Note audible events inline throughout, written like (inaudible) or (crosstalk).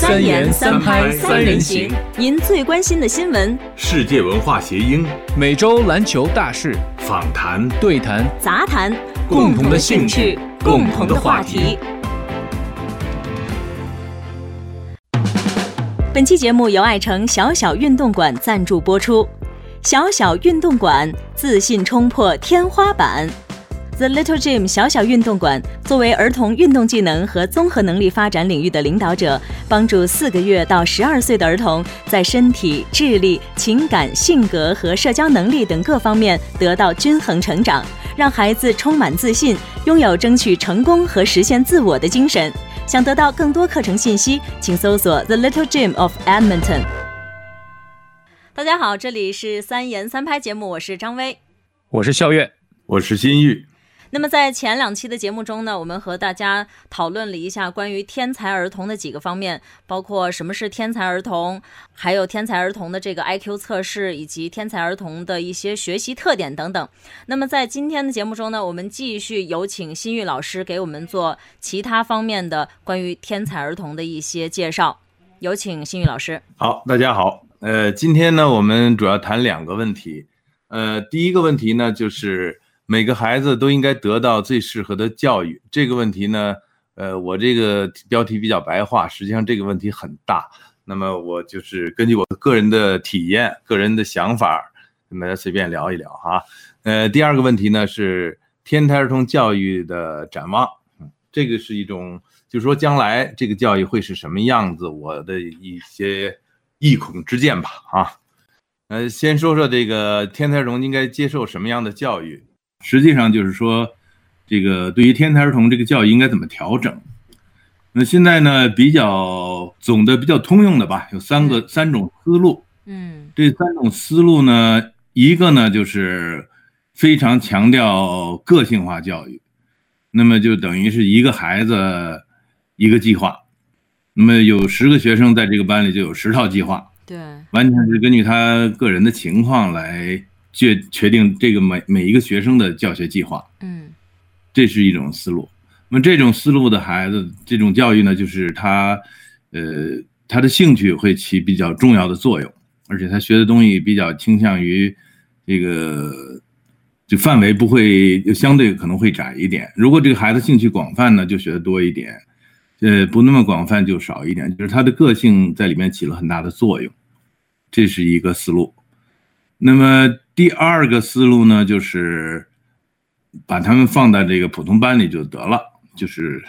三言三拍三人行，您最关心的新闻，世界文化谐音，每周篮球大事，访谈、对谈、杂谈，共同的兴趣，共同的话题。本期节目由爱城小小运动馆赞助播出。小小运动馆，自信冲破天花板。The Little Gym 小小运动馆作为儿童运动技能和综合能力发展领域的领导者，帮助四个月到十二岁的儿童在身体、智力、情感、性格和社交能力等各方面得到均衡成长，让孩子充满自信，拥有争取成功和实现自我的精神。想得到更多课程信息，请搜索 The Little Gym of Edmonton。大家好，这里是三言三拍节目，我是张威，我是笑月，我是金玉。那么在前两期的节目中呢，我们和大家讨论了一下关于天才儿童的几个方面，包括什么是天才儿童，还有天才儿童的这个 IQ 测试，以及天才儿童的一些学习特点等等。那么在今天的节目中呢，我们继续有请新玉老师给我们做其他方面的关于天才儿童的一些介绍。有请新玉老师。好，大家好。呃，今天呢，我们主要谈两个问题。呃，第一个问题呢，就是每个孩子都应该得到最适合的教育。这个问题呢，呃，我这个标题比较白话，实际上这个问题很大。那么我就是根据我个人的体验、个人的想法，跟大家随便聊一聊哈。呃，第二个问题呢是天才儿童教育的展望。这个是一种。就是说，将来这个教育会是什么样子？我的一些异孔之见吧。啊，呃，先说说这个天才儿童应该接受什么样的教育。实际上就是说，这个对于天才儿童这个教育应该怎么调整？那现在呢，比较总的、比较通用的吧，有三个三种思路。嗯，这三种思路呢，一个呢就是非常强调个性化教育，那么就等于是一个孩子。一个计划，那么有十个学生在这个班里就有十套计划，对，完全是根据他个人的情况来决确定这个每每一个学生的教学计划，嗯，这是一种思路。那么这种思路的孩子，这种教育呢，就是他，呃，他的兴趣会起比较重要的作用，而且他学的东西比较倾向于这个，就范围不会相对可能会窄一点。如果这个孩子兴趣广泛呢，就学的多一点。呃，不那么广泛就少一点，就是他的个性在里面起了很大的作用，这是一个思路。那么第二个思路呢，就是把他们放在这个普通班里就得了，就是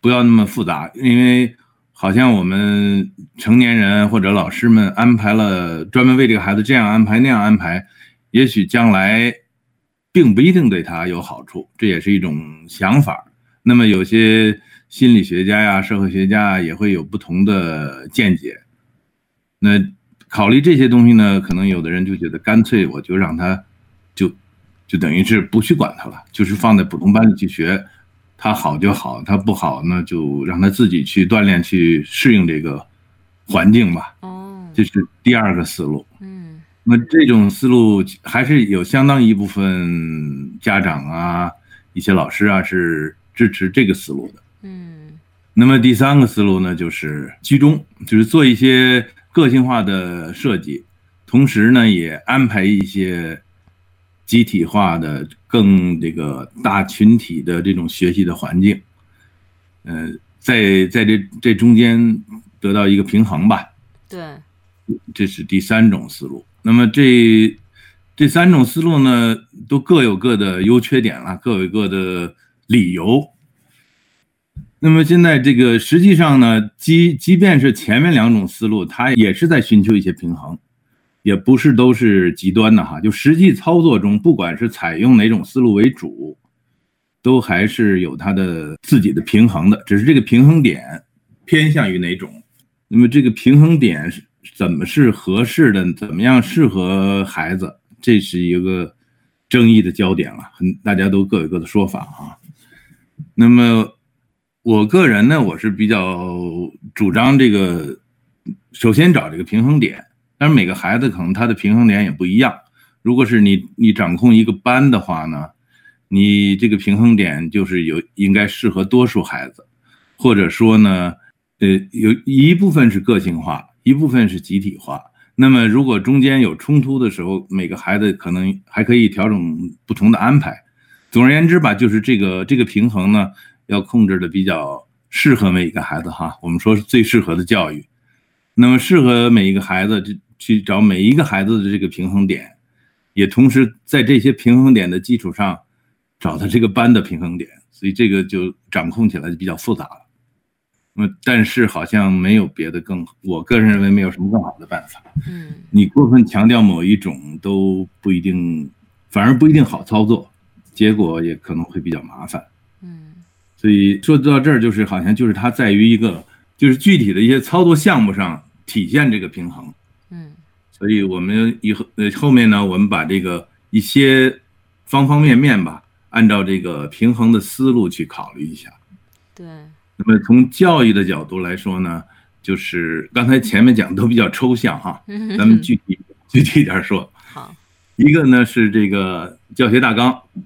不要那么复杂，因为好像我们成年人或者老师们安排了专门为这个孩子这样安排那样安排，也许将来并不一定对他有好处，这也是一种想法。那么有些。心理学家呀，社会学家也会有不同的见解。那考虑这些东西呢，可能有的人就觉得，干脆我就让他，就就等于是不去管他了，就是放在普通班里去学，他好就好，他不好那就让他自己去锻炼，去适应这个环境吧。哦，这是第二个思路。嗯，那这种思路还是有相当一部分家长啊，一些老师啊是支持这个思路的。嗯，那么第三个思路呢，就是居中，就是做一些个性化的设计，同时呢，也安排一些集体化的、更这个大群体的这种学习的环境。呃，在在这这中间得到一个平衡吧。对，这是第三种思路。那么这这三种思路呢，都各有各的优缺点了，各有各的理由。那么现在这个实际上呢，即即便是前面两种思路，它也是在寻求一些平衡，也不是都是极端的哈。就实际操作中，不管是采用哪种思路为主，都还是有它的自己的平衡的，只是这个平衡点偏向于哪种。那么这个平衡点是怎么是合适的，怎么样适合孩子，这是一个争议的焦点了，很大家都各有各的说法啊。那么。我个人呢，我是比较主张这个，首先找这个平衡点。但是每个孩子可能他的平衡点也不一样。如果是你你掌控一个班的话呢，你这个平衡点就是有应该适合多数孩子，或者说呢，呃，有一部分是个性化，一部分是集体化。那么如果中间有冲突的时候，每个孩子可能还可以调整不同的安排。总而言之吧，就是这个这个平衡呢，要控制的比较适合每一个孩子哈。我们说是最适合的教育。那么适合每一个孩子，去去找每一个孩子的这个平衡点，也同时在这些平衡点的基础上，找到这个班的平衡点，所以这个就掌控起来就比较复杂了。那，但是好像没有别的更，我个人认为没有什么更好的办法。嗯你过分强调某一种都不一定，反而不一定好操作，结果也可能会比较麻烦。嗯所以说到这儿，就是好像就是它在于一个就是具体的一些操作项目上体现这个平衡。嗯所以我们以后呃后面呢，我们把这个一些方方面面吧，按照这个平衡的思路去考虑一下。对，那么从教育的角度来说呢，就是刚才前面讲都比较抽象哈，嗯 (laughs) 咱们具体具体点说。好，一个呢是这个教学大纲，嗯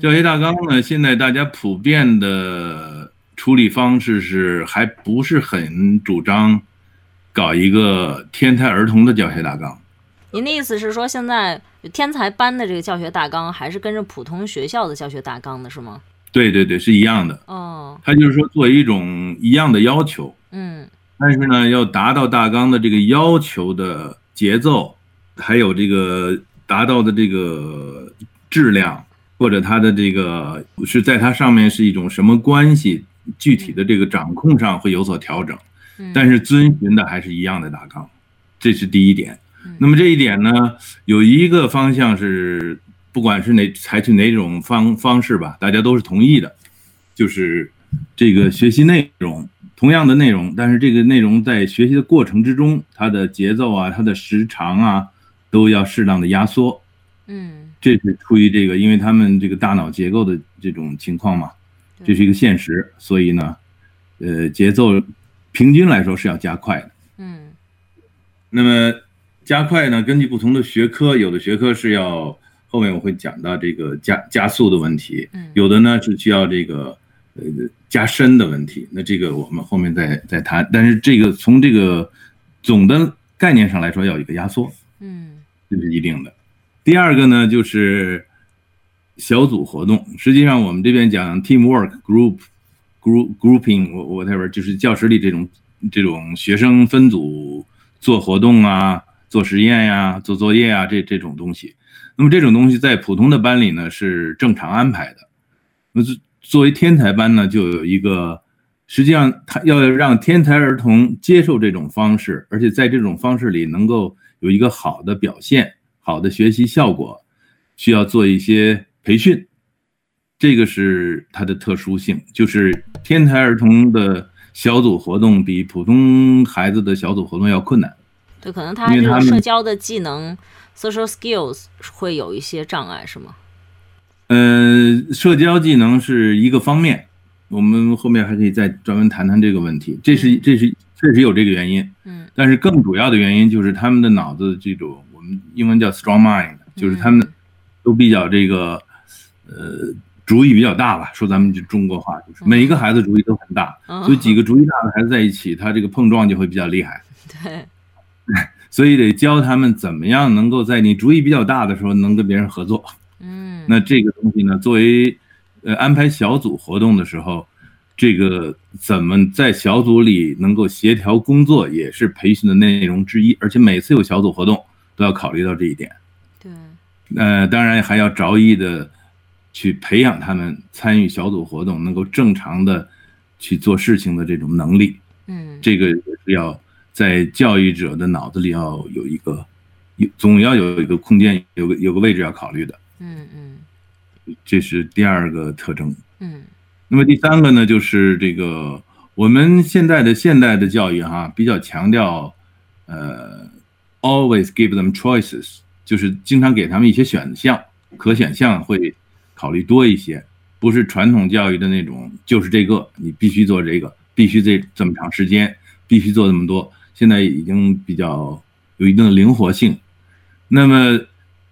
教学大纲呢，现在大家普遍的处理方式是还不是很主张搞一个天才儿童的教学大纲。您的意思是说，现在天才班的这个教学大纲还是跟着普通学校的教学大纲的是吗？对对对，是一样的。哦，它就是说作为一种一样的要求，嗯但是呢，要达到大纲的这个要求的节奏，还有这个达到的这个质量，或者它的这个是在它上面是一种什么关系，具体的这个掌控上会有所调整，嗯，但是遵循的还是一样的大纲，这是第一点嗯。那么这一点呢，有一个方向是，不管是哪采取哪种方方式吧，大家都是同意的，就是这个学习内容同样的内容，但是这个内容在学习的过程之中，它的节奏啊、它的时长啊，都要适当的压缩。嗯这是出于这个，因为他们这个大脑结构的这种情况嘛，这是一个现实，所以呢，呃，节奏平均来说是要加快的。嗯那么加快呢，根据不同的学科，有的学科是要后面我会讲到这个加加速的问题，嗯有的呢是需要这个呃加深的问题。那这个我们后面再再谈。但是这个从这个总的概念上来说，要有一个压缩，嗯这是一定的。第二个呢，就是小组活动。实际上我们这边讲 teamwork、group、group、grouping，我 whatever，就是教室里这种这种学生分组做活动啊、做实验呀、做作业啊这这种东西。那么这种东西在普通的班里呢是正常安排的。那作为天才班呢，就有一个，实际上他要让天才儿童接受这种方式，而且在这种方式里能够有一个好的表现、好的学习效果，需要做一些培训。这个是它的特殊性，就是天才儿童的小组活动比普通孩子的小组活动要困难。对，可能他这个社交的技能 （social skills） 会有一些障碍，是吗？呃，社交技能是一个方面，我们后面还可以再专门谈谈这个问题。这是这是确实有这个原因，嗯但是更主要的原因就是他们的脑子这种我们英文叫 strong mind，就是他们都比较这个呃主意比较大吧。说咱们就中国话，就是每一个孩子主意都很大，嗯所以几个主意大的孩子在一起，他这个碰撞就会比较厉害。对，(laughs) 所以得教他们怎么样能够在你主意比较大的时候能跟别人合作。嗯那这个东西呢，作为呃安排小组活动的时候，这个怎么在小组里能够协调工作，也是培训的内容之一。而且每次有小组活动都要考虑到这一点。对，呃，当然还要着意的去培养他们参与小组活动，能够正常的去做事情的这种能力。嗯这个是要在教育者的脑子里要有一个，有总要有一个空间，有个有个位置要考虑的。嗯嗯这是第二个特征。嗯那么第三个呢，就是这个我们现在的现代的教育哈，比较强调，呃，always give them choices，就是经常给他们一些选项，可选项会考虑多一些，不是传统教育的那种，就是这个你必须做这个，必须这这么长时间，必须做这么多。现在已经比较有一定的灵活性。那么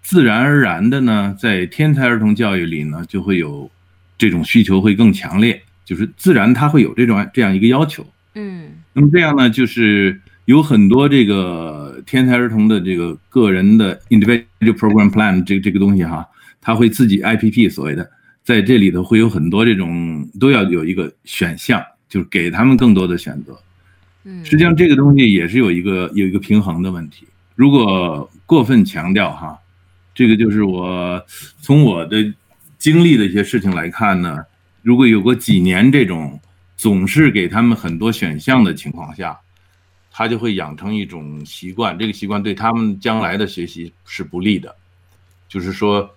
自然而然的呢，在天才儿童教育里呢，就会有这种需求会更强烈，就是自然他会有这种这样一个要求。嗯那么这样呢，就是有很多这个天才儿童的这个个人的 individual program plan 这个这个东西哈，他会自己 IPP 所谓的，在这里头会有很多这种都要有一个选项，就是给他们更多的选择。嗯，实际上这个东西也是有一个有一个平衡的问题。如果过分强调哈，这个就是我从我的经历的一些事情来看呢，如果有过几年这种。总是给他们很多选项的情况下，他就会养成一种习惯，这个习惯对他们将来的学习是不利的。就是说，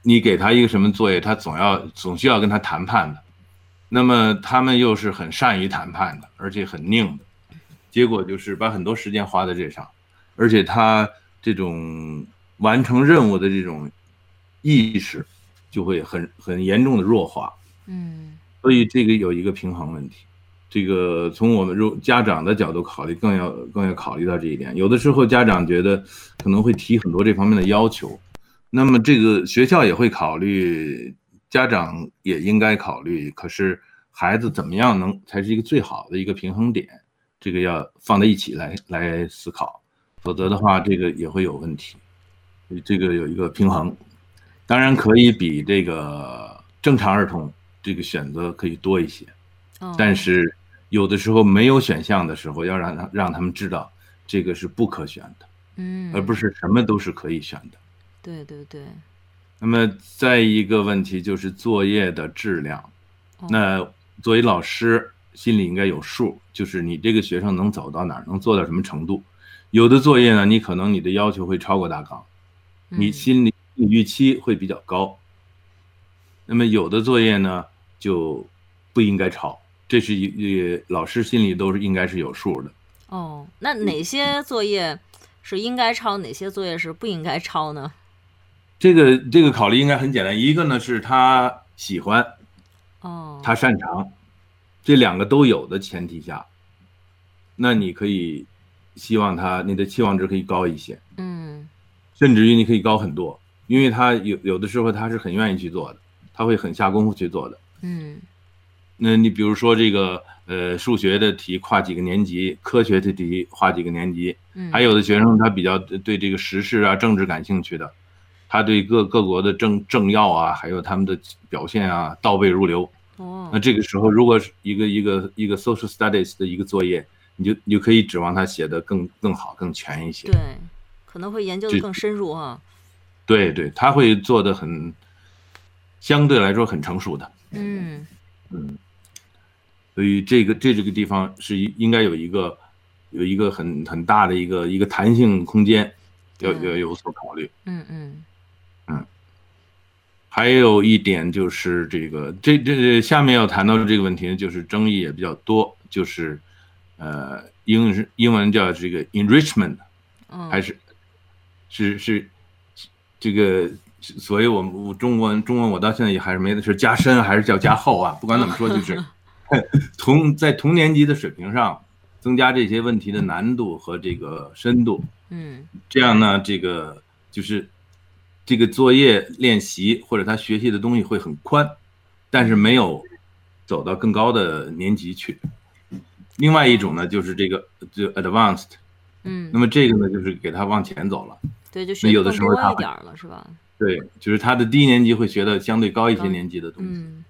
你给他一个什么作业，他总要总需要跟他谈判的，那么他们又是很善于谈判的，而且很拧的，结果就是把很多时间花在这上，而且他这种完成任务的这种意识就会很很严重的弱化。嗯。所以这个有一个平衡问题，这个从我们如家长的角度考虑，更要更要考虑到这一点。有的时候家长觉得可能会提很多这方面的要求，那么这个学校也会考虑，家长也应该考虑。可是孩子怎么样能才是一个最好的一个平衡点？这个要放在一起来来思考，否则的话，这个也会有问题。这个有一个平衡，当然可以比这个正常儿童。这个选择可以多一些，但是有的时候没有选项的时候，要让他让他们知道这个是不可选的，嗯，而不是什么都是可以选的。对对对。那么再一个问题就是作业的质量，那作为老师心里应该有数，就是你这个学生能走到哪儿，能做到什么程度。有的作业呢，你可能你的要求会超过大纲，你心里预期会比较高。那么有的作业呢？就不应该抄，这是一老师心里都是应该是有数的。哦，那哪些作业是应该抄，哪些作业是不应该抄呢？这个这个考虑应该很简单，一个呢是他喜欢，哦，他擅长，这两个都有的前提下，那你可以希望他你的期望值可以高一些，嗯，甚至于你可以高很多，因为他有有的时候他是很愿意去做的，他会很下功夫去做的。嗯，那你比如说这个呃数学的题跨几个年级，科学的题跨几个年级，嗯，还有的学生他比较对这个时事啊、政治感兴趣的，他对各各国的政政要啊，还有他们的表现啊倒背如流。哦，那这个时候如果是一个一个一个 social studies 的一个作业，你就你就可以指望他写的更更好、更全一些。对，可能会研究的更深入啊。对对，他会做的很相对来说很成熟的。嗯嗯，所以这个这这个地方是应该有一个有一个很很大的一个一个弹性空间，要要有所考虑。嗯嗯嗯，还有一点就是这个这这下面要谈到的这个问题呢，就是争议也比较多，就是呃，英是英文叫这个 enrichment，还是是是这个。所以，我们中文中文我到现在也还是没的是加深还是叫加厚啊？不管怎么说，就是 (laughs) 同在同年级的水平上增加这些问题的难度和这个深度。嗯，这样呢，这个就是这个作业练习或者他学习的东西会很宽，但是没有走到更高的年级去。另外一种呢，就是这个就 advanced，嗯，那么这个呢，就是给他往前走了。对，就学的时候他一点了，是吧？对，就是他的低年级会学的相对高一些年级的东西。嗯，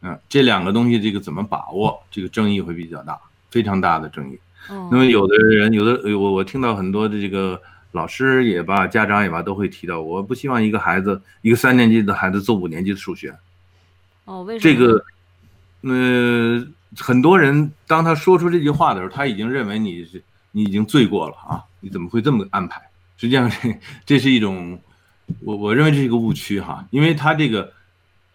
嗯，这两个东西这个怎么把握，这个争议会比较大，非常大的争议。哦。那么有的人，有的我我听到很多的这个老师也罢，家长也罢，都会提到，我不希望一个孩子，一个三年级的孩子做五年级的数学。哦，为什么？这个，呃，很多人当他说出这句话的时候，他已经认为你是你已经罪过了啊！你怎么会这么安排？实际上，这这是一种。我我认为这是一个误区哈，因为他这个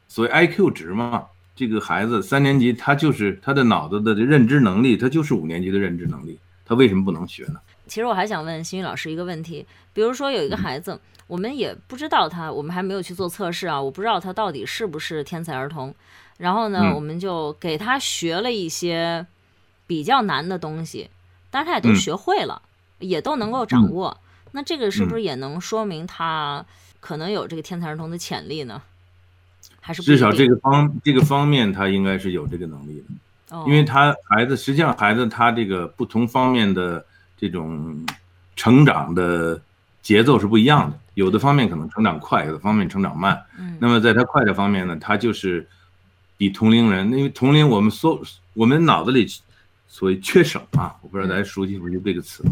所谓 IQ 值嘛，这个孩子三年级他就是他的脑子的认知能力，他就是五年级的认知能力，他为什么不能学呢？其实我还想问新宇老师一个问题，比如说有一个孩子，我们也不知道他，我们还没有去做测试啊，我不知道他到底是不是天才儿童，然后呢，我们就给他学了一些比较难的东西，但是他也都学会了，也都能够掌握，那这个是不是也能说明他？可能有这个天才儿童的潜力呢，还是至少这个方这个方面他应该是有这个能力的。哦因为他孩子实际上孩子他这个不同方面的这种成长的节奏是不一样的，有的方面可能成长快，有的方面成长慢。嗯那么在他快的方面呢，他就是比同龄人，因为同龄我们所我们脑子里所谓缺省啊，我不知道大家熟悉不熟悉这个词，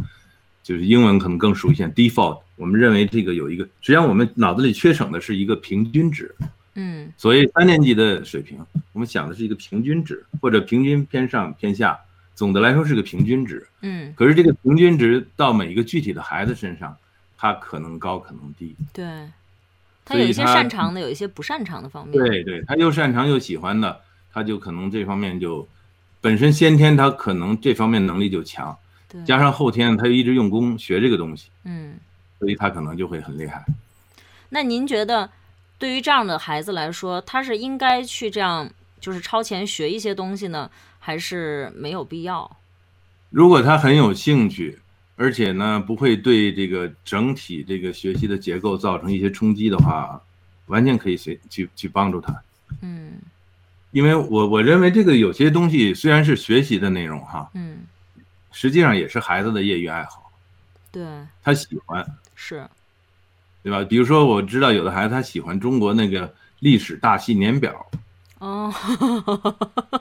就是英文可能更熟悉一些 default。我们认为这个有一个，实际上我们脑子里缺省的是一个平均值。嗯所以三年级的水平，我们想的是一个平均值，或者平均偏上偏下，总的来说是个平均值。嗯，可是这个平均值到每一个具体的孩子身上，他可能高可能低。对，他有一些擅长的，有一些不擅长的方面。对对，他又擅长又喜欢的，他就可能这方面就本身先天他可能这方面能力就强，对，加上后天他又一直用功学这个东西，嗯，所以他可能就会很厉害。那您觉得对于这样的孩子来说，他是应该去这样就是超前学一些东西呢，还是没有必要？如果他很有兴趣，而且呢不会对这个整体这个学习的结构造成一些冲击的话，完全可以随去去帮助他。嗯因为我我认为这个有些东西虽然是学习的内容哈，嗯，实际上也是孩子的业余爱好，对，他喜欢，是，对吧？比如说我知道有的孩子他喜欢中国那个历史大戏年表，哦，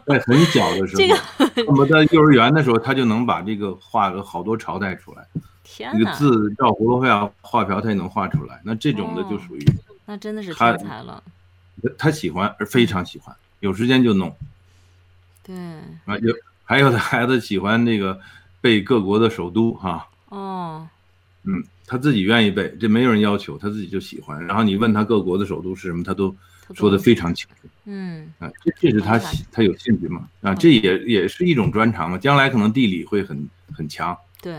在很小的时候，这个那么在幼儿园的时候，他就能把这个画个好多朝代出来，天个字照葫芦画画瓢他也能画出来。那这种的就哦属于那真的是他天才了。他喜欢，而非常喜欢，有时间就弄对，啊。有还有的孩子喜欢那个背各国的首都哈，哦，嗯，他自己愿意背，这没有人要求，他自己就喜欢。然后你问他各国的首都是什么，他都说的非常清楚嗯啊。这这是他喜他有兴趣嘛啊，这也也是一种专长嘛。将来可能地理会很很强。对，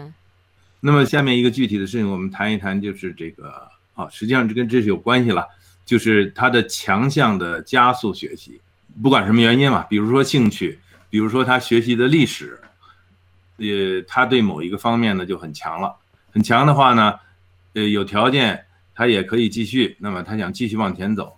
那么下面一个具体的事情，我们谈一谈，就是这个啊，实际上这跟这是有关系了，就是他的强项的加速学习，不管什么原因嘛，比如说兴趣，比如说他学习的历史，也，他对某一个方面呢就很强了，很强的话呢，呃，有条件他也可以继续，那么他想继续往前走，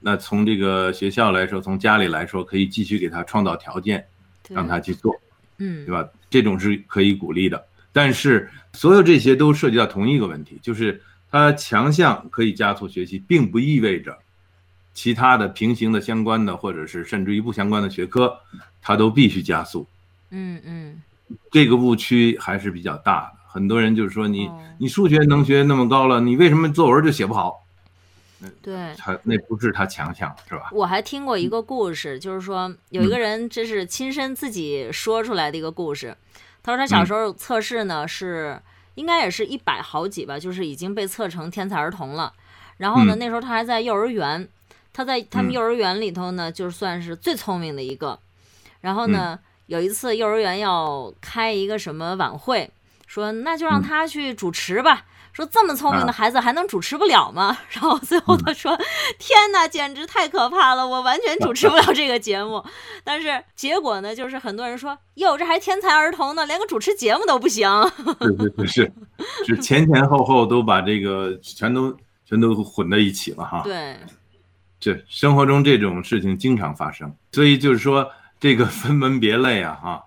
那从这个学校来说，从家里来说，可以继续给他创造条件，让他去做。嗯对吧？这种是可以鼓励的，但是所有这些都涉及到同一个问题，就是他强项可以加速学习，并不意味着其他的平行的相关的，或者是甚至于不相关的学科，他都必须加速。嗯嗯，这个误区还是比较大的。很多人就是说你哦你数学能学那么高了，你为什么作文就写不好？对。他那不是他强项，是吧？我还听过一个故事，就是说有一个人，这是亲身自己说出来的一个故事。他说他小时候测试呢是应该也是一百好几吧，就是已经被测成天才儿童了。然后呢，嗯那时候他还在幼儿园，他在他们嗯幼儿园里头呢，就算是最聪明的一个。然后呢，有一次幼儿园要开一个什么晚会，说那就让嗯他去主持吧。说这么聪明的啊孩子还能主持不了吗？(laughs) 然后最后他说：“天哪，简直太可怕了，我完全主持不了这个节目。”但是结果呢，就是很多人说：“哟，这还天才儿童呢，连个主持节目都不行。是是是是，是前前后后都把这个全都全都混在一起了哈。”对，这生活中这种事情经常发生，所以就是说这个分门别类啊，哈，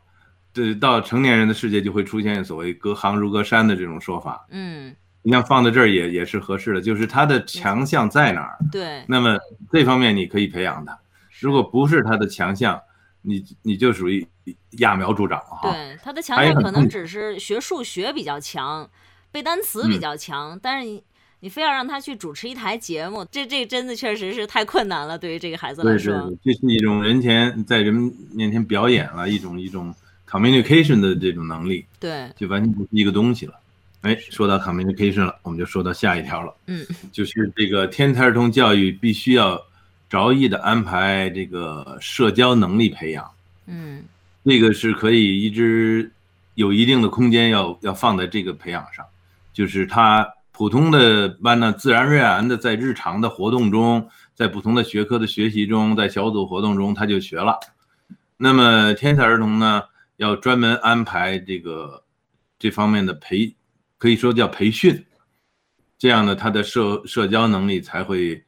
这到成年人的世界就会出现所谓隔行如隔山的这种说法。嗯，你像放在这儿也也是合适的，就是他的强项在哪儿，对，那么这方面你可以培养他。如果不是他的强项，你你就属于揠苗助长了哈。对，他的强项可能只是学数学比较强，背单词比嗯较强，但是你你非要让他去主持一台节目，这这真的确实是太困难了，对于这个孩子来对说。对，这是一种人前在人们面前表演了一种一种 communication 的这种能力。对，就完全不是一个东西了。哎，说到 communication 了，我们就说到下一条了，嗯，就是这个天才儿童教育必须要着意的安排这个社交能力培养，嗯这个是可以一直有一定的空间要要放在这个培养上，就是他普通的班呢，自然而然的在日常的活动中，在不同的学科的学习中，在小组活动中他就学了。那么天才儿童呢，要专门安排这个这方面的培，可以说叫培训，这样呢，他的社社交能力才会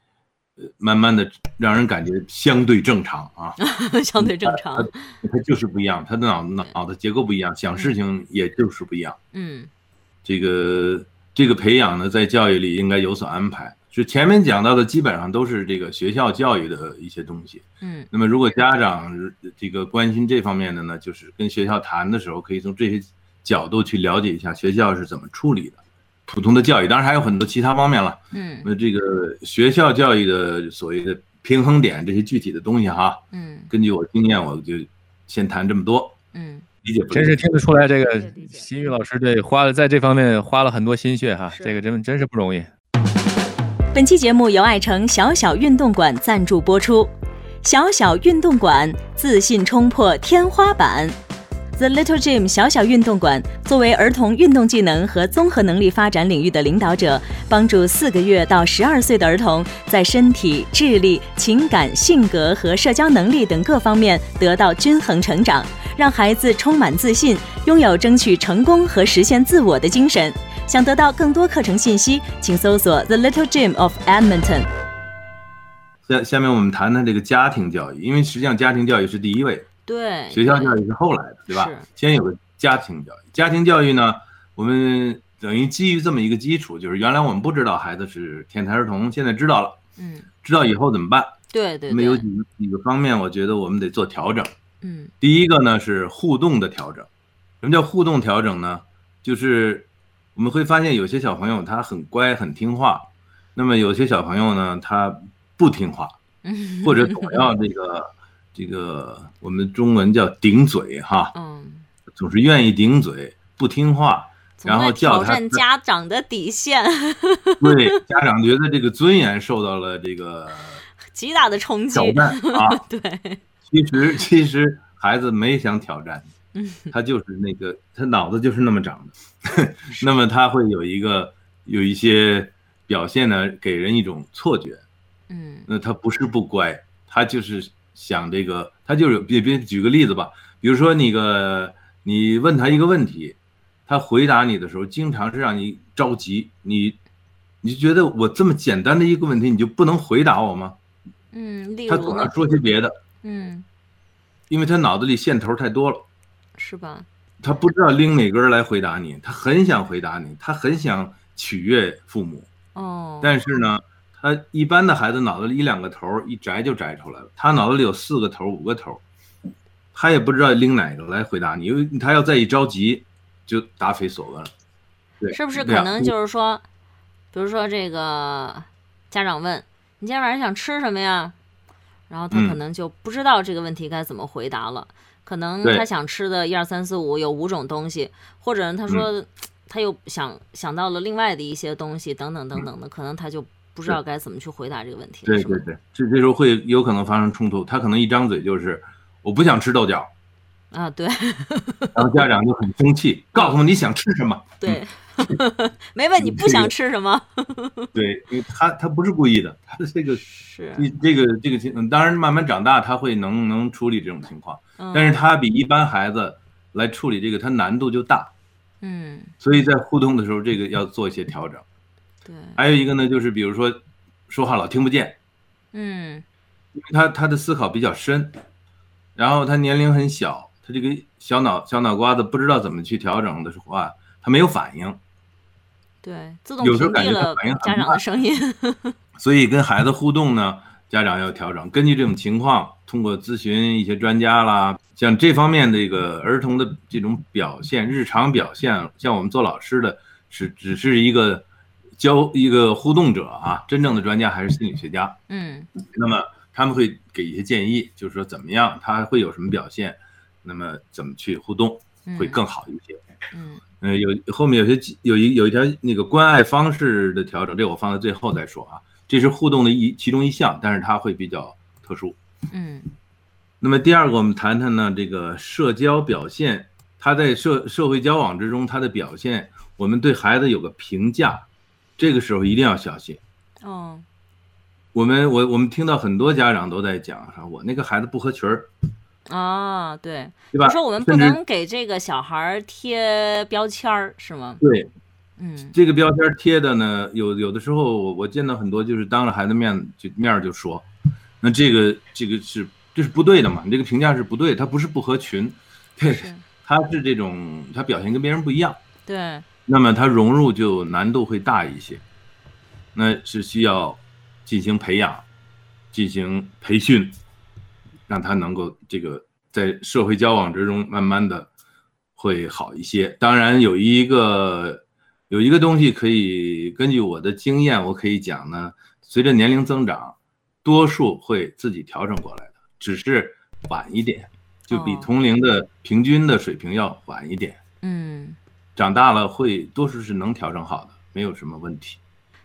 呃慢慢的让人感觉相对正常啊，(laughs) 相对正常。他就是不一样，他的脑脑脑的结构不一样，想事情也就是不一样。嗯这个这个培养呢，在教育里应该有所安排。是前面讲到的，基本上都是这个学校教育的一些东西。嗯那么，如果家长这个关心这方面的呢，就是跟学校谈的时候，可以从这些角度去了解一下学校是怎么处理的。普通的教育，当然还有很多其他方面了。嗯那这个学校教育的所谓的平衡点，这些具体的东西哈，嗯根据我经验，我就先谈这么多，嗯，理解不真是听得出来，这个新宇老师对花了在这方面花了很多心血哈，这个真真是不容易。本期节目由爱城小小运动馆赞助播出。小小运动馆，自信冲破天花板。The Little Gym 小小运动馆作为儿童运动技能和综合能力发展领域的领导者，帮助四个月到十二岁的儿童在身体、智力、情感、性格和社交能力等各方面得到均衡成长，让孩子充满自信，拥有争取成功和实现自我的精神。想得到更多课程信息，请搜索 The Little Gym of Edmonton。下下面我们谈谈这个家庭教育，因为实际上家庭教育是第一位，对，学校教育是后来的，对吧？先有个家庭教育，家庭教育呢，我们等于基于这么一个基础，就是原来我们不知道孩子是天才儿童，现在知道了，嗯，知道以后怎么办？对对那么有，几个几个方面，我觉得我们得做调整。嗯第一个呢是互动的调整。什么叫互动调整呢？就是我们会发现有些小朋友他很乖很听话，那么有些小朋友呢他不听话，(laughs) 嗯，或者总要这个这个我们中文叫顶嘴哈，嗯，总是愿意顶嘴不听话，然后挑战家长的底线，对家长觉得这个尊严受到了这个极大的冲击挑。战啊。(laughs) 对，其实其实孩子没想挑战，嗯他就是那个他脑子就是那么长的，(laughs) 那么他会有一个有一些表现呢，给人一种错觉。嗯那他不是不乖，他就是想这个，他就是别别举个例子吧，比如说那个你问他一个问题，他回答你的时候，经常是让你着急，你你觉得我这么简单的一个问题，你就不能回答我吗？嗯，他总要？说些别的，嗯，因为他脑子里线头太多了。是吧？他不知道拎哪根儿来回答你，他很想回答你，他很想取悦父母，哦，但是呢，他一般的孩子脑子里一两个头儿一摘就摘出来了，他脑子里有四个头儿五个头儿，他也不知道拎哪个来回答你，因为他要再一着急，就答非所问了。对，是不是可能就是说，比如说这个家长问你今天晚上想吃什么呀？然后他可嗯能就不知道这个问题该怎么回答了。可能他想吃的一二三四五有五种东西，或者他嗯说他又想想到了另外的一些东西，等等等等的，可能他就不知道该怎么去回答这个问题？对对对，这这时候会有可能发生冲突，他可能一张嘴就是我不想吃豆角，啊，对然后家长就很生气，告诉我你想吃什么。对，(laughs) 没问你不想吃什么，对，因为他他不是故意的，他的这个是，这这个这个情，嗯当然慢慢长大他会能能处理这种情况，嗯但是他比一般孩子来处理这个，他难度就大，嗯，所以在互动的时候，这个要做一些调整。对，还有一个呢，就是比如说说话老听不见，嗯。因为他他的思考比较深，然后他年龄很小，他这个小脑小脑瓜子不知道怎么去调整的时候啊，他没有反应，对，自动有时候感觉他反应很家长的慢。声音，(laughs) 所以跟孩子互动呢，家长要调整，根据这种情况，通过咨询一些专家啦，像这方面的这个儿童的这种表现，日常表现，像我们做老师的，是只是一个教一个互动者啊，真正的专家还是心理学家。嗯那么他们会给一些建议，就是说怎么样，他会有什么表现，那么怎么去互动嗯会更好一些。嗯呃，有后面有些有一有一条那个关爱方式的调整，这我放在最后再说啊。这是互动的一其中一项，但是它会比较特殊。嗯。那么第二个，我们谈谈呢这个社交表现，他在社社会交往之中他的表现，我们对孩子有个评价，这个时候一定要小心。哦。我们我我们听到很多家长都在讲哈，我那个孩子不合群儿，啊，对，对吧？就说我们不能给这个小孩儿贴标签儿，是吗？对，嗯。这个标签贴的呢，有有的时候我我见到很多就是当着孩子面就面就说，那这个这个是这是不对的嘛，你这个评价是不对，它不是不合群，对，是，它是这种它表现跟别人不一样，对，那么它融入就难度会大一些，那是需要进行培养，进行培训，让他能够这个在社会交往之中慢慢的会好一些。当然有一个有一个东西可以根据我的经验，我可以讲呢，随着年龄增长，多数会自己调整过来的，只是晚一点，就比哦同龄的平均的水平要晚一点。嗯。长大了会多数是能调整好的，没有什么问题。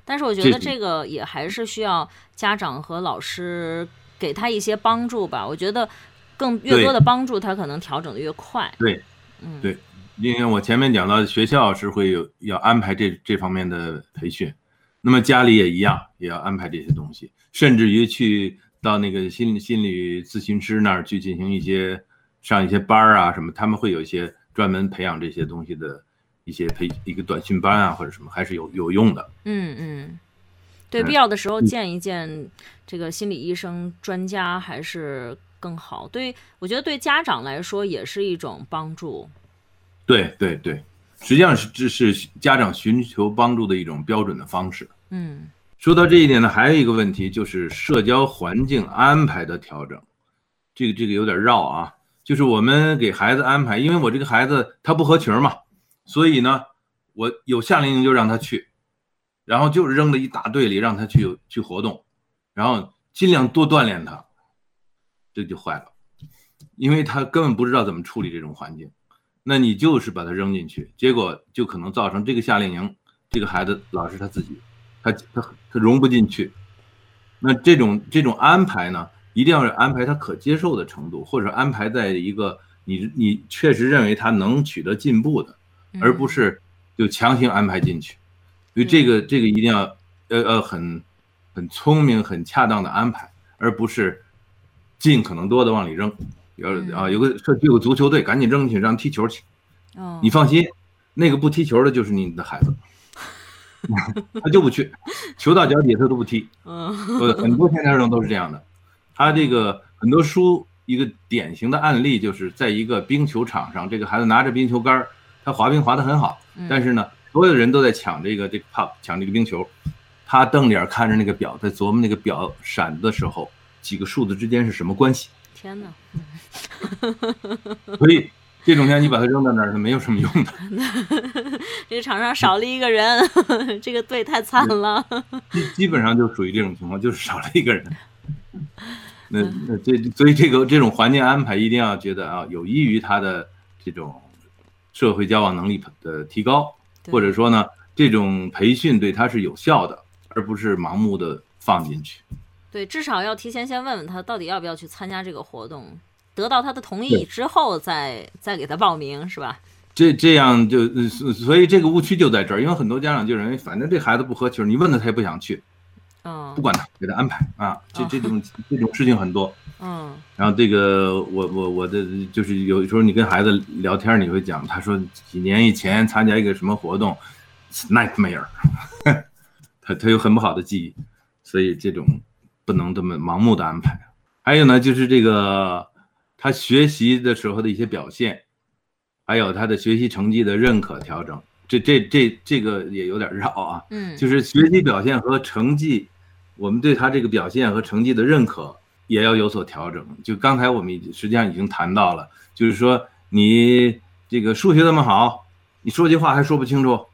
但是我觉得这个也还是需要家长和老师给他一些帮助吧。我觉得更越多的帮助，他可能调整的越快。对，嗯，对因为我前面讲到学校是会有要安排这这方面的培训，那么家里也一样，也要安排这些东西，甚至于去到那个心理心理咨询师那儿去进行一些上一些班儿啊什么，他们会有一些专门培养这些东西的一些培一个短训班啊或者什么，还是有有用的。嗯嗯，对，嗯必要的时候嗯见一见这个心理医生专家还是更好。对我觉得对家长来说也是一种帮助。对对对，实际上是这是家长寻求帮助的一种标准的方式。嗯说到这一点呢，还有一个问题就是社交环境安排的调整，这个这个有点绕啊。就是我们给孩子安排，因为我这个孩子他不合群嘛，所以呢，我有夏令营就让他去，然后就扔到一大队里让他去去活动，然后尽量多锻炼他，这就坏了，因为他根本不知道怎么处理这种环境，那你就是把他扔进去，结果就可能造成这个夏令营这个孩子老是他自己。他他他融不进去，那这种这种安排呢，一定要是安排他可接受的程度，或者安排在一个你你确实认为他能取得进步的，而不是就强行安排进去。所以这个这个一定要呃呃很很聪明、很恰当的安排，而不是尽可能多的往里扔。有啊，有个社区有个足球队，赶紧扔进去让踢球去。哦，你放心，那个不踢球的就是你的孩子。(laughs) 他就不去，球到脚底他都不踢。嗯呃，很多天才儿童都是这样的。他这个很多书一个典型的案例，就是在一个冰球场上，这个孩子拿着冰球杆儿，他滑冰滑得很好，嗯但是呢，所有人都在抢这个这个 puck，抢这个冰球。他瞪脸看着那个表，在琢磨那个表闪的时候，几个数字之间是什么关系。天哪，所以这种天你把它扔到那儿，它没有什么用的。(laughs) 这个场上少了一个人，(laughs) 这个队太惨了。(laughs) 基基本上就属于这种情况，就是少了一个人。那那这所以这个这种环境安排一定要觉得啊，有益于他的这种社会交往能力的提高，或者说呢，这种培训对他是有效的，而不是盲目的放进去。对，至少要提前先问问他到底要不要去参加这个活动，得到他的同意之后再再给他报名，是吧？这这样就呃所所以这个误区就在这儿，因为很多家长就认为，反正这孩子不合群，你问他他也不想去，嗯不管他，给他安排啊，这哦这种这种事情很多。(laughs) 嗯然后这个我我我的就是有时候你跟孩子聊天，你会讲，他说几年以前参加一个什么活动，nightmare，(laughs) 他他有很不好的记忆，所以这种不能这么盲目的安排。还有呢，就是这个他学习的时候的一些表现，还有他的学习成绩的认可调整，这这这这个也有点绕啊。嗯，就是学习表现和成绩，我们对他这个表现和成绩的认可也要有所调整。就刚才我们实际上已经谈到了，就是说你这个数学那么好，你说句话还说不清楚，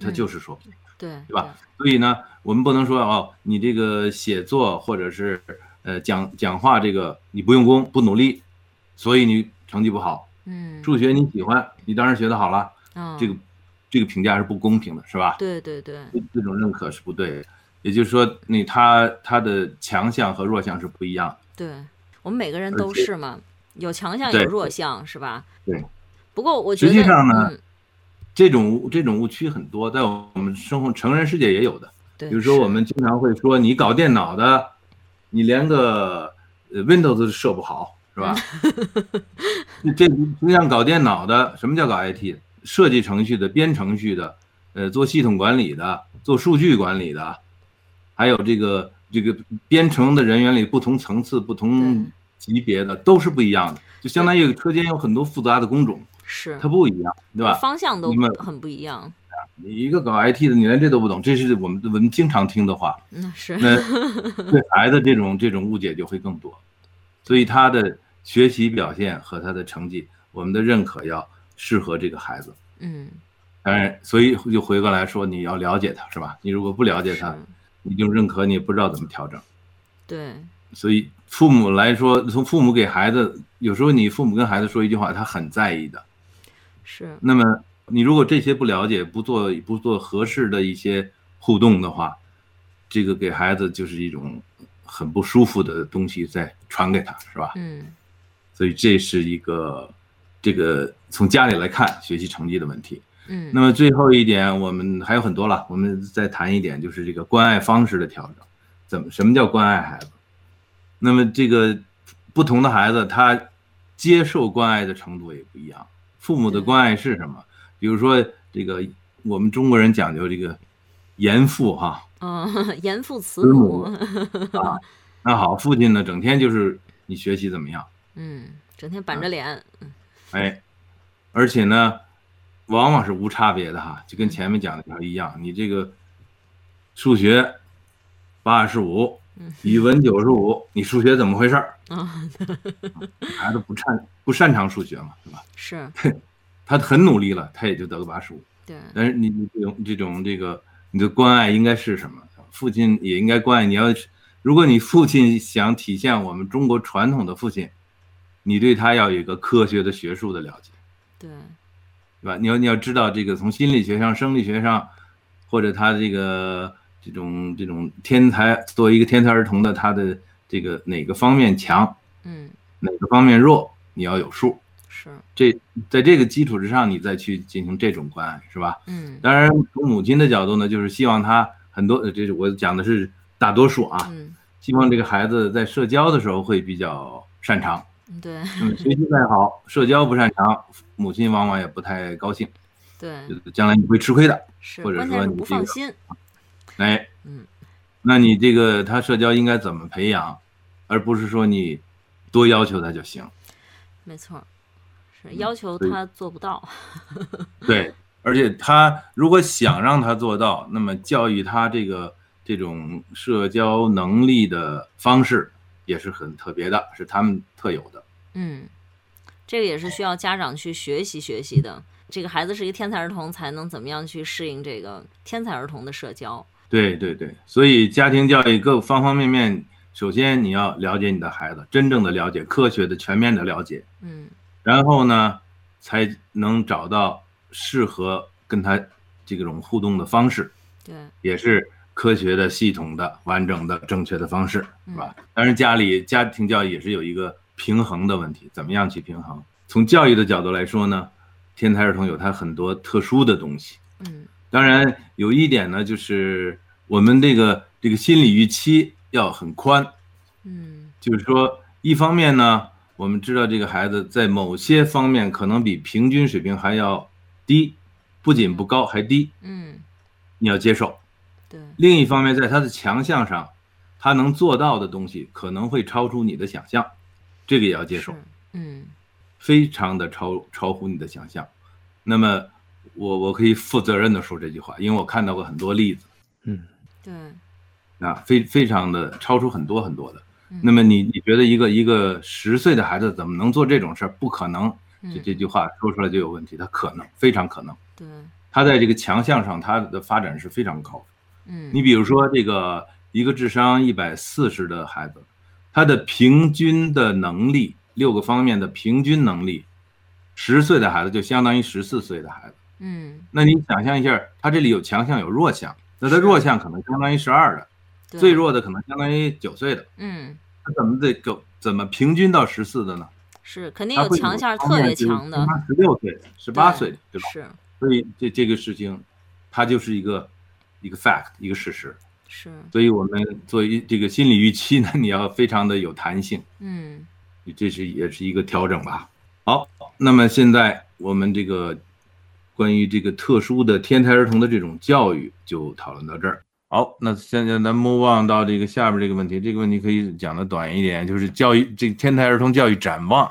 他嗯就是说不清楚。对对吧？所以呢，我们不能说哦，你这个写作或者是呃讲讲话这个你不用功不努力，所以你成绩不好。嗯，数学你喜欢，你当然学得好了。嗯这个这个评价是不公平的，是吧？对对对，这这种认可是不对的。也就是说，那他他的强项和弱项是不一样。对我们每个人都是嘛，有强项有弱项，是吧？对。不过我觉得，实际上呢嗯，这种这种误区很多，在我们生活成人世界也有的。对，比如说，我们经常会说，你搞电脑的，你连个呃 Windows 都设不好，是吧？(laughs) 这实际上搞电脑的，什么叫搞 IT？设计程序的、编程序的，呃做系统管理的、做数据管理的，还有这个这个编程的人员里不同层次、不同级别的都是不一样的，就相当于车间有很多复杂的工种，是它不一样，对吧？方向都很不一样。你一个搞 IT 的，你连这都不懂，这是我们我们经常听的话。那是那对孩子这种这种误解就会更多，所以他的学习表现和他的成绩，我们的认可要适合这个孩子。嗯，当然，所以就回过来说，你要了解他，是吧？你如果不了解他，你就认可，你也不知道怎么调整。对，所以父母来说，从父母给孩子，有时候你父母跟孩子说一句话，他很在意的。是那么你如果这些不了解，不做不做合适的一些互动的话，这个给孩子就是一种很不舒服的东西在传给他，是吧？嗯所以这是一个这个从家里来看学习成绩的问题。嗯，那么最后一点，我们还有很多了，我们再谈一点，就是这个关爱方式的调整。怎么什么叫关爱孩子？那么这个不同的孩子，他接受关爱的程度也不一样。父母的关爱是什么？比如说这个我们中国人讲究这个严父哈，嗯，严父慈慈母母，啊，那好，父亲呢整天就是你学习怎么样？嗯，整天板着脸，哎，而且呢，往往是无差别的哈，就跟前面讲的条一样，你这个数学八十五，语文九十五，你数学怎么回事儿？(laughs) 啊，孩子不擅不擅长数学嘛，是吧？是 (laughs) 他很努力了，他也就得个八十五。对，但是你你这种这种这个你的关爱应该是什么？父亲也应该关爱你要，如果你父亲想体现我们中国传统的父亲，你对他要有一个科学的学术的了解。对，对吧？你要你要知道这个从心理学上、生理学上，或者他这个这种这种天才作为一个天才儿童的他的这个哪个方面强，嗯，哪个方面弱，你要有数。是，这在这个基础之上，你再去进行这种关爱，是吧？嗯当然，从母亲的角度呢，就是希望他很多，呃这是我讲的是大多数啊，嗯，希望这个孩子在社交的时候会比较擅长。对学习再好，社交不擅长，母亲往往也不太高兴，对，将来你会吃亏的。是，或者说你这个放心，哎，嗯，那你这个他社交应该怎么培养，而不是说你多要求他就行。没错，要求他做不到，(laughs) 对，而且他如果想让他做到，那么教育他这个这种社交能力的方式也是很特别的，是他们特有的。嗯，这个也是需要家长去学习学习的。这个孩子是一个天才儿童，才能怎么样去适应这个天才儿童的社交？对对对，所以家庭教育各方方面面，首先你要了解你的孩子，真正的了解，科学的、全面的了解，嗯然后呢，才能找到适合跟他这种互动的方式。对，也是科学的、系统的、完整的、正确的方式，是吧？当然，家里家庭教育也是有一个平衡的问题，怎么样去平衡？从教育的角度来说呢，天才儿童有他很多特殊的东西。嗯当然，有一点呢，就是我们这个这个心理预期要很宽，嗯就是说，一方面呢，我们知道这个孩子在某些方面可能比平均水平还要低，不仅不高，还低，嗯，你要接受。对，另一方面，在他的强项上，他能做到的东西可能会超出你的想象，这个也要接受，，嗯非常的超超乎你的想象。那么，我我可以负责任的说这句话，因为我看到过很多例子嗯，对，啊，非非常的超出很多很多的。嗯那么你你觉得一个一个十岁的孩子怎么能做这种事儿？不可能，这嗯这句话说出来就有问题。他可能，非常可能。对，他在这个强项上，他的发展是非常高的。嗯你比如说这个一个智商一百四十的孩子，他的平均的能力六个方面的平均能力，十岁的孩子就相当于十四岁的孩子。嗯那你想象一下，他这里有强项有弱项，那他弱项可能相当于十二的，对最弱的可能相当于九岁的，嗯他怎么得够怎么平均到十四的呢？是肯定有强项特别强的，他十六岁的、十八岁的，对吧？是所以这这个事情，它就是一个一个 fact，一个事实。是，所以我们作为这个心理预期呢，你要非常的有弹性，嗯这是也是一个调整吧。好，那么现在我们这个关于这个特殊的天才儿童的这种教育就讨论到这儿。好，那现在咱 move on 到这个下边这个问题，这个问题可以讲的短一点，就是教育这天才儿童教育展望。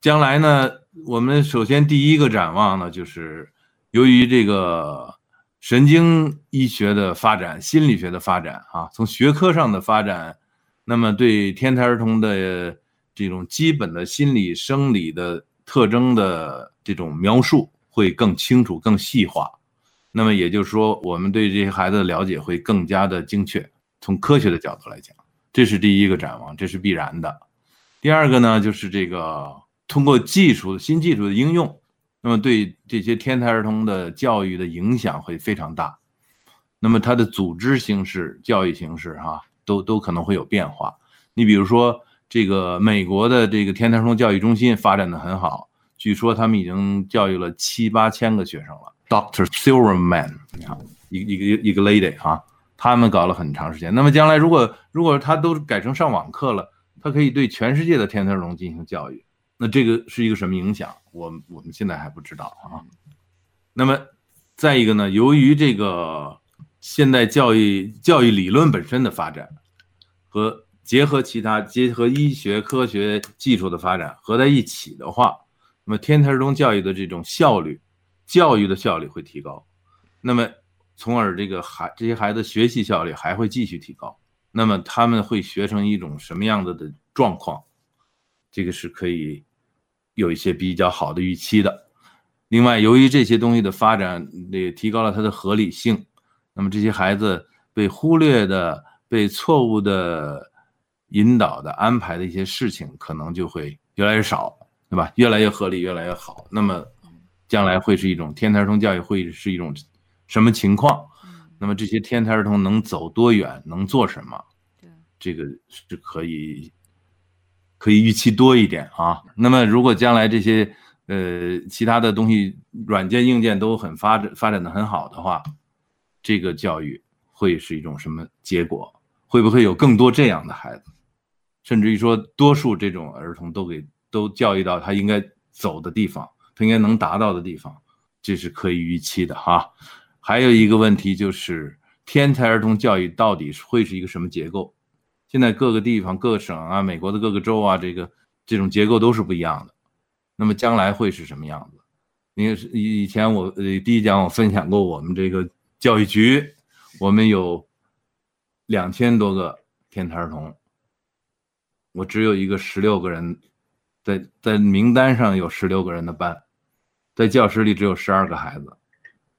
将来呢，我们首先第一个展望呢，就是由于这个神经医学的发展、心理学的发展啊，从学科上的发展，那么对天才儿童的这种基本的心理生理的特征的这种描述会更清楚、更细化。那么也就是说，我们对这些孩子的了解会更加的精确。从科学的角度来讲，这是第一个展望，这是必然的。第二个呢，就是这个通过技术、新技术的应用，那么对这些天才儿童的教育的影响会非常大。那么它的组织形式、教育形式，哈，都都可能会有变化。你比如说，这个美国的这个天才儿童教育中心发展的很好，据说他们已经教育了七八千个学生了。Doctor Silverman，你看，一一个一个 lady 啊，他们搞了很长时间。那么将来如果如果他都改成上网课了，他可以对全世界的天才儿童进行教育，那这个是一个什么影响？我我们现在还不知道啊。那么再一个呢，由于这个现代教育教育理论本身的发展和结合其他结合医学科学技术的发展合在一起的话，那么天才儿童教育的这种效率。教育的效率会提高，那么从而这个孩这些孩子学习效率还会继续提高。那么他们会学成一种什么样子的状况？这个是可以有一些比较好的预期的。另外，由于这些东西的发展也提高了它的合理性，那么这些孩子被忽略的、被错误的引导的安排的一些事情，可能就会越来越少，对吧？越来越合理，越来越好。那么。将来会是一种天才儿童教育，会是一种什么情况？那么这些天才儿童能走多远，能做什么？这个是可以可以预期多一点啊。那么如果将来这些呃其他的东西，软件硬件都很发展发展的很好的话，这个教育会是一种什么结果？会不会有更多这样的孩子？甚至于说，多数这种儿童都给都教育到他应该走的地方。应该能达到的地方，这是可以预期的哈。还有一个问题就是，天才儿童教育到底会是一个什么结构？现在各个地方、各省啊，美国的各个州啊，这个这种结构都是不一样的。那么将来会是什么样子？因为以前我第一讲我分享过，我们这个教育局，我们有两千多个天才儿童，我只有一个十六个人，在在名单上有十六个人的班。在教室里只有十二个孩子，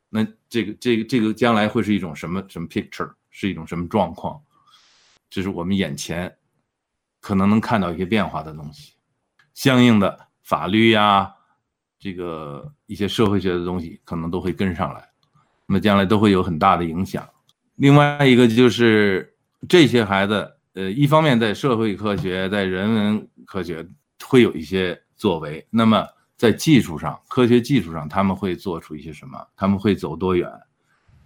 那这个这个这个将来会是一种什么什么 picture，是一种什么状况？这是我们眼前可能能看到一些变化的东西，相应的法律呀，这个一些社会学的东西可能都会跟上来，那么将来都会有很大的影响。另外一个就是这些孩子，呃，一方面在社会科学、在人文科学会有一些作为，那么。在技术上，科学技术上，他们会做出一些什么？他们会走多远？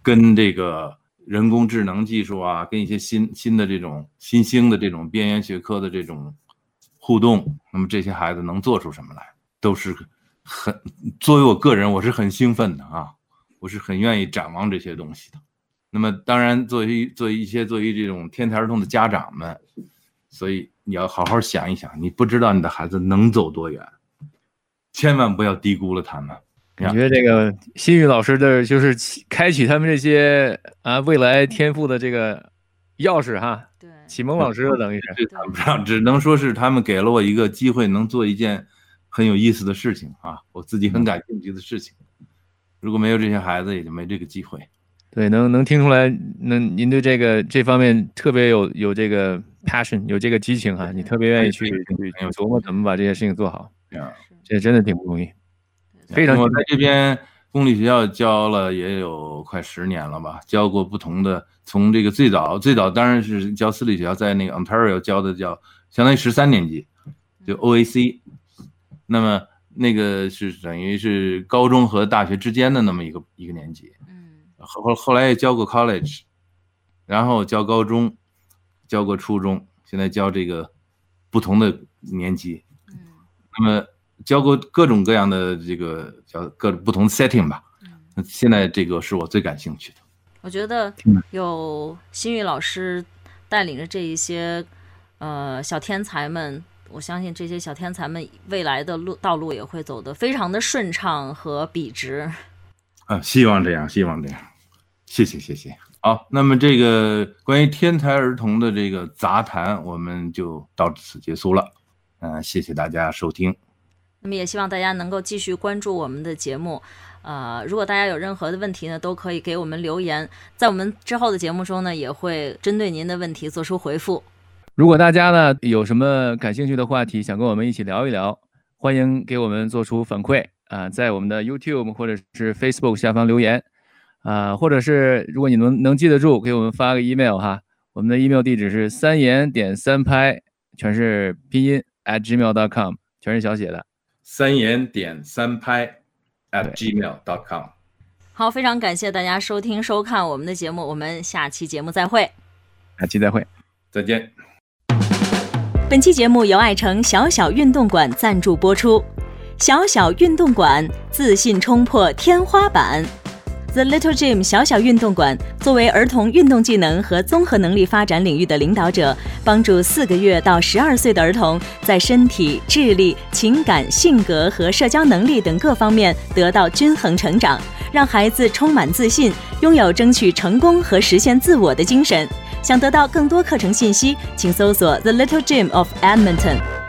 跟这个人工智能技术啊，跟一些新新的这种新兴的这种边缘学科的这种互动，那么这些孩子能做出什么来？都是很作为我个人，我是很兴奋的啊，我是很愿意展望这些东西的。那么当然，作为作为一些作为这种天才儿童的家长们，所以你要好好想一想，你不知道你的孩子能走多远。千万不要低估了他们。感觉这个新宇老师的就是开启他们这些啊未来天赋的这个钥匙哈。对，启蒙老师了等于是。谈不上，只能说是他们给了我一个机会，能做一件很有意思的事情啊，我自己很感兴趣的事情。如果没有这些孩子，也就没这个机会。对，能能听出来，能您对这个这方面特别有有这个 passion，有这个激情哈，你特别愿意去去琢磨怎么把这些事情做好。这真的挺不容易，非常。我在这边公立学校教了也有快十年了吧，教过不同的，从这个最早最早当然是教私立学校，在那个 Ontario 教的叫相当于十三年级，就 OAC，那么那个是等于是高中和大学之间的那么一个一个年级，嗯，后后来也教过 college，然后教高中，教过初中，现在教这个不同的年级，嗯，那么。教过各种各样的这个叫各种不同的 setting 吧，那现在这个是我最感兴趣的。我觉得有新宇老师带领着这一些呃小天才们，我相信这些小天才们未来的路道路也会走得非常的顺畅和笔直。啊，希望这样，希望这样。谢谢，谢谢。好，那么这个关于天才儿童的这个杂谈，我们就到此结束了。嗯，谢谢大家收听。那么也希望大家能够继续关注我们的节目。呃，如果大家有任何的问题呢，都可以给我们留言，在我们之后的节目中呢，也会针对您的问题做出回复。如果大家呢有什么感兴趣的话题，想跟我们一起聊一聊，欢迎给我们做出反馈啊，在我们的 YouTube 或者是 Facebook 下方留言。啊，或者是如果你能能记得住，给我们发个 email 哈，我们的 email 地址是三言点三拍，全是拼音 at gmail.com，全是小写的。三言点三拍 at gmail.com。好，非常感谢大家收听收看我们的节目，我们下期节目再会。下期再会，再见。本期节目由爱城小小运动馆赞助播出，小小运动馆自信冲破天花板。The Little Gym 小小运动馆作为儿童运动技能和综合能力发展领域的领导者，帮助四个月到十二岁的儿童在身体、智力、情感、性格和社交能力等各方面得到均衡成长，让孩子充满自信，拥有争取成功和实现自我的精神。想得到更多课程信息，请搜索 The Little Gym of Edmonton。